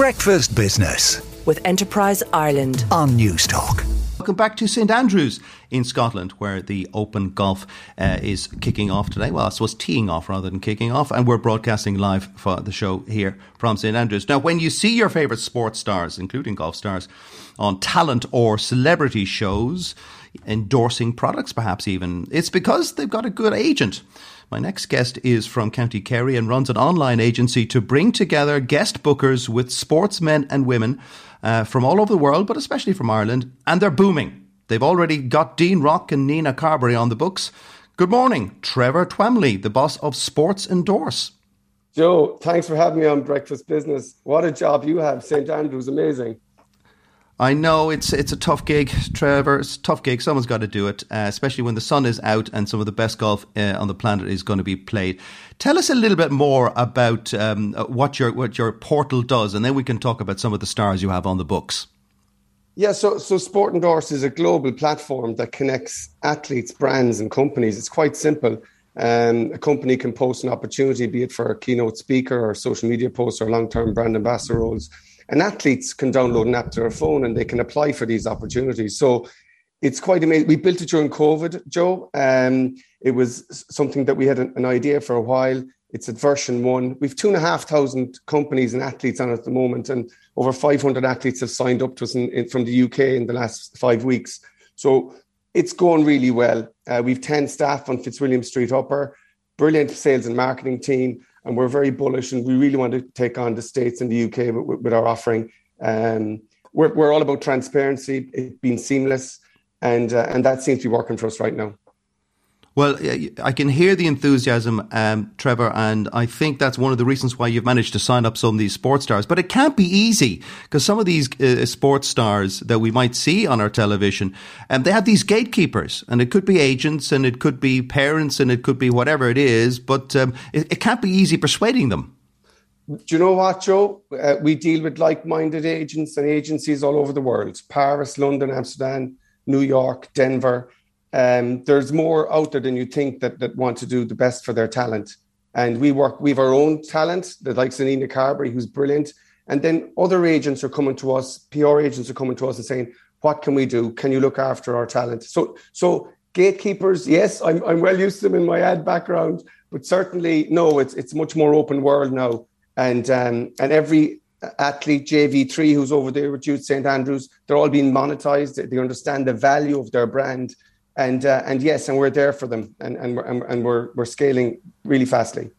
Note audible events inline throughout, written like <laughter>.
Breakfast Business with Enterprise Ireland on Newstalk. Welcome back to St Andrews in Scotland, where the Open Golf uh, is kicking off today. Well, I suppose teeing off rather than kicking off, and we're broadcasting live for the show here from St Andrews. Now, when you see your favourite sports stars, including golf stars, on talent or celebrity shows, endorsing products perhaps even, it's because they've got a good agent. My next guest is from County Kerry and runs an online agency to bring together guest bookers with sportsmen and women uh, from all over the world, but especially from Ireland, and they're booming. They've already got Dean Rock and Nina Carberry on the books. Good morning, Trevor Twamley, the boss of Sports Endorse. Joe, thanks for having me on Breakfast Business. What a job you have. St. Andrews, amazing. I know it's it's a tough gig, Trevor. It's a tough gig. Someone's got to do it, uh, especially when the sun is out and some of the best golf uh, on the planet is going to be played. Tell us a little bit more about um, what your what your portal does, and then we can talk about some of the stars you have on the books. Yeah, so so Sport Endorse is a global platform that connects athletes, brands, and companies. It's quite simple. Um, a company can post an opportunity, be it for a keynote speaker or social media post or long-term brand ambassador roles and athletes can download an app to their phone and they can apply for these opportunities. So it's quite amazing. We built it during COVID, Joe. Um, it was something that we had an, an idea for a while. It's at version one. We've two and a half thousand companies and athletes on at the moment, and over 500 athletes have signed up to us in, in, from the UK in the last five weeks. So it's going really well. Uh, we've 10 staff on Fitzwilliam Street Upper, brilliant sales and marketing team and we're very bullish and we really want to take on the states and the UK with, with our offering. Um, we're, we're all about transparency, it being seamless, and uh, and that seems to be working for us right now. Well, I can hear the enthusiasm, um, Trevor, and I think that's one of the reasons why you've managed to sign up some of these sports stars. But it can't be easy because some of these uh, sports stars that we might see on our television, and um, they have these gatekeepers, and it could be agents, and it could be parents, and it could be whatever it is. But um, it, it, can't be easy persuading them. Do you know what, Joe? Uh, we deal with like-minded agents and agencies all over the world: Paris, London, Amsterdam, New York, Denver um, there's more out there than you think that, that want to do the best for their talent. And we work, we have our own talent, the likes of Nina Carberry, who's brilliant. And then other agents are coming to us, PR agents are coming to us and saying, what can we do? Can you look after our talent? So, so gatekeepers, yes, I'm, I'm well used to them in my ad background, but certainly no, it's, it's much more open world now. And, um, and every athlete, JV3, who's over there with Youth St. Andrews, they're all being monetized. They understand the value of their brand and uh, and yes, and we're there for them, and and we're, and we're we're scaling really fastly.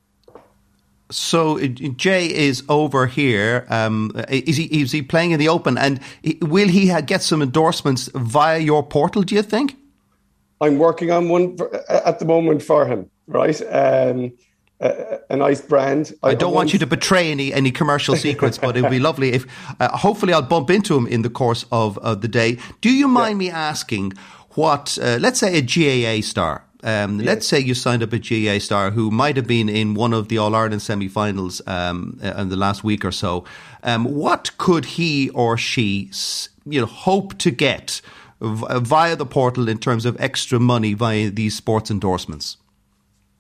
So Jay is over here. Um, is he is he playing in the Open, and will he get some endorsements via your portal? Do you think? I'm working on one for, at the moment for him. Right. Um, a, a, nice brand. I, I don't want you to betray any any commercial secrets, but it would be <laughs> lovely if. Uh, hopefully, I'll bump into him in the course of, of the day. Do you mind yeah. me asking what, uh, let's say, a GAA star. Um. Let's say you signed up a GAA star who might have been in one of the All Ireland semi finals um, uh, in the last week or so. Um, what could he or she you know, hope to get via the portal in terms of extra money via these sports endorsements?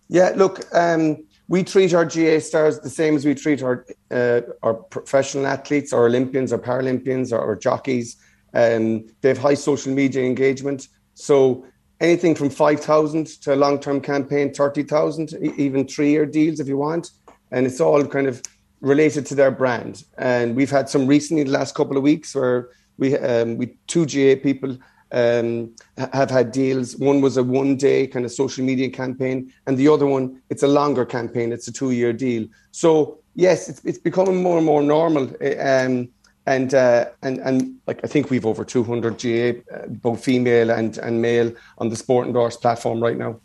Yeah, look, um, we treat our GAA stars the same as we treat our uh, our professional athletes, our Olympians, our Paralympians, our, our jockeys. Um, they have high social media engagement. So anything from 5,000 to a long term campaign, 30,000, even three year deals if you want. And it's all kind of related to their brand. And we've had some recently, the last couple of weeks, where we, um, we two GAA people um, have had deals. One was a one day kind of social media campaign, and the other one, it's a longer campaign, it's a two year deal. So, yes, it's, it's becoming more and more normal. Um, and uh, and and like I think we've over 200 GAA, uh, both female and and male, on the Sport Endorse platform right now.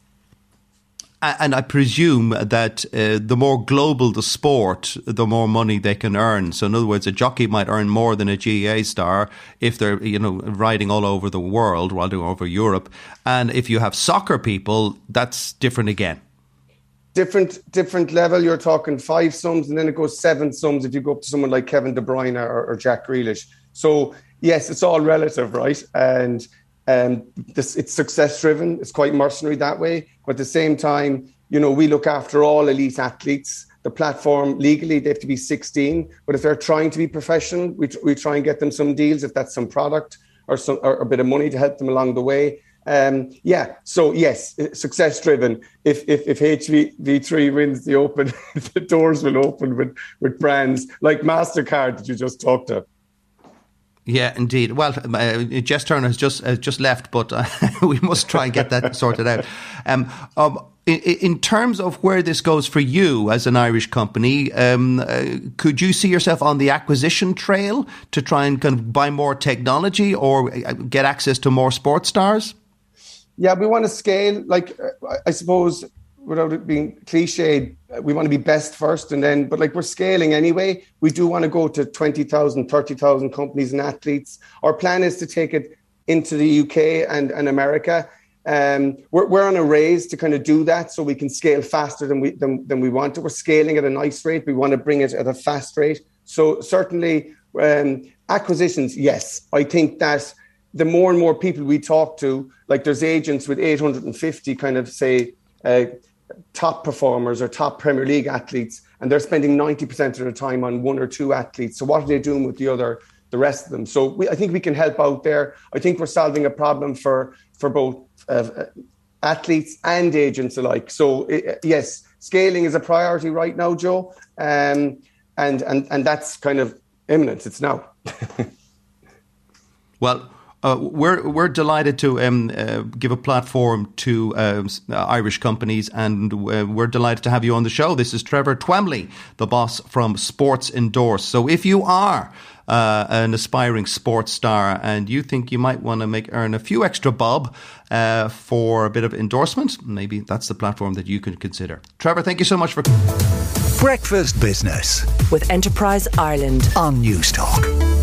And I presume that uh, the more global the sport, the more money they can earn. So, in other words, a jockey might earn more than a GAA star if they're, you know, riding all over the world, riding all over Europe. And if you have soccer people, that's different again different different level. You're talking five sums, and then it goes seven sums if you go up to someone like Kevin De Bruyne or, or Jack Grealish. So yes, it's all relative, right? And um, this, it's success driven. It's quite mercenary that way. But at the same time, you know, we look after all elite athletes. the platform legally they have to be 16 but if they're trying to be professional we, we try and get them some deals if that's some product or some or a bit of money to help them along the way um, yeah, so yes, success driven. If if if HV3 wins the open, <laughs> the doors will open with with brands like Mastercard that you just talked to. Yeah, indeed. Well, uh, Jess Turner has just uh, just left, but uh, <laughs> we must try and get that <laughs> sorted out. Um, um, in, in, terms of where this goes for you as an Irish company, um, uh, could you see yourself on the acquisition trail to try and kind of buy more technology or uh, get access to more sports stars? Yeah, we want to scale. Like, I suppose, without it being cliched, we want to be best first and then, but like we're scaling anyway. We do want to go to 20,000, 30,000 companies and athletes. Our plan is to take it into the UK and, and America. Um, we're, we're on a raise to kind of do that so we can scale faster than we, than, than we want to. We're scaling at a nice rate. We want to bring it at a fast rate. So certainly um, acquisitions, yes. I think that the more and more people we talk to, like there's agents with 850 kind of say uh, top performers or top Premier League athletes, and they're spending 90% of their time on one or two athletes. So what are they doing with the other, the rest of them? So we, I think we can help out there. I think we're solving a problem for for both uh, athletes and agents alike. So it, yes, scaling is a priority right now, Joe, um, and and and that's kind of imminent. It's now. <laughs> well uh, we're we're delighted to um, uh, give a platform to um, Irish companies, and uh, we're delighted to have you on the show. This is Trevor Twamley, the boss from Sports Endorse. So, if you are uh, an aspiring sports star and you think you might want to make earn a few extra bob uh, for a bit of endorsement, maybe that's the platform that you can consider. Trevor, thank you so much for. Breakfast Business with Enterprise Ireland on Newstalk.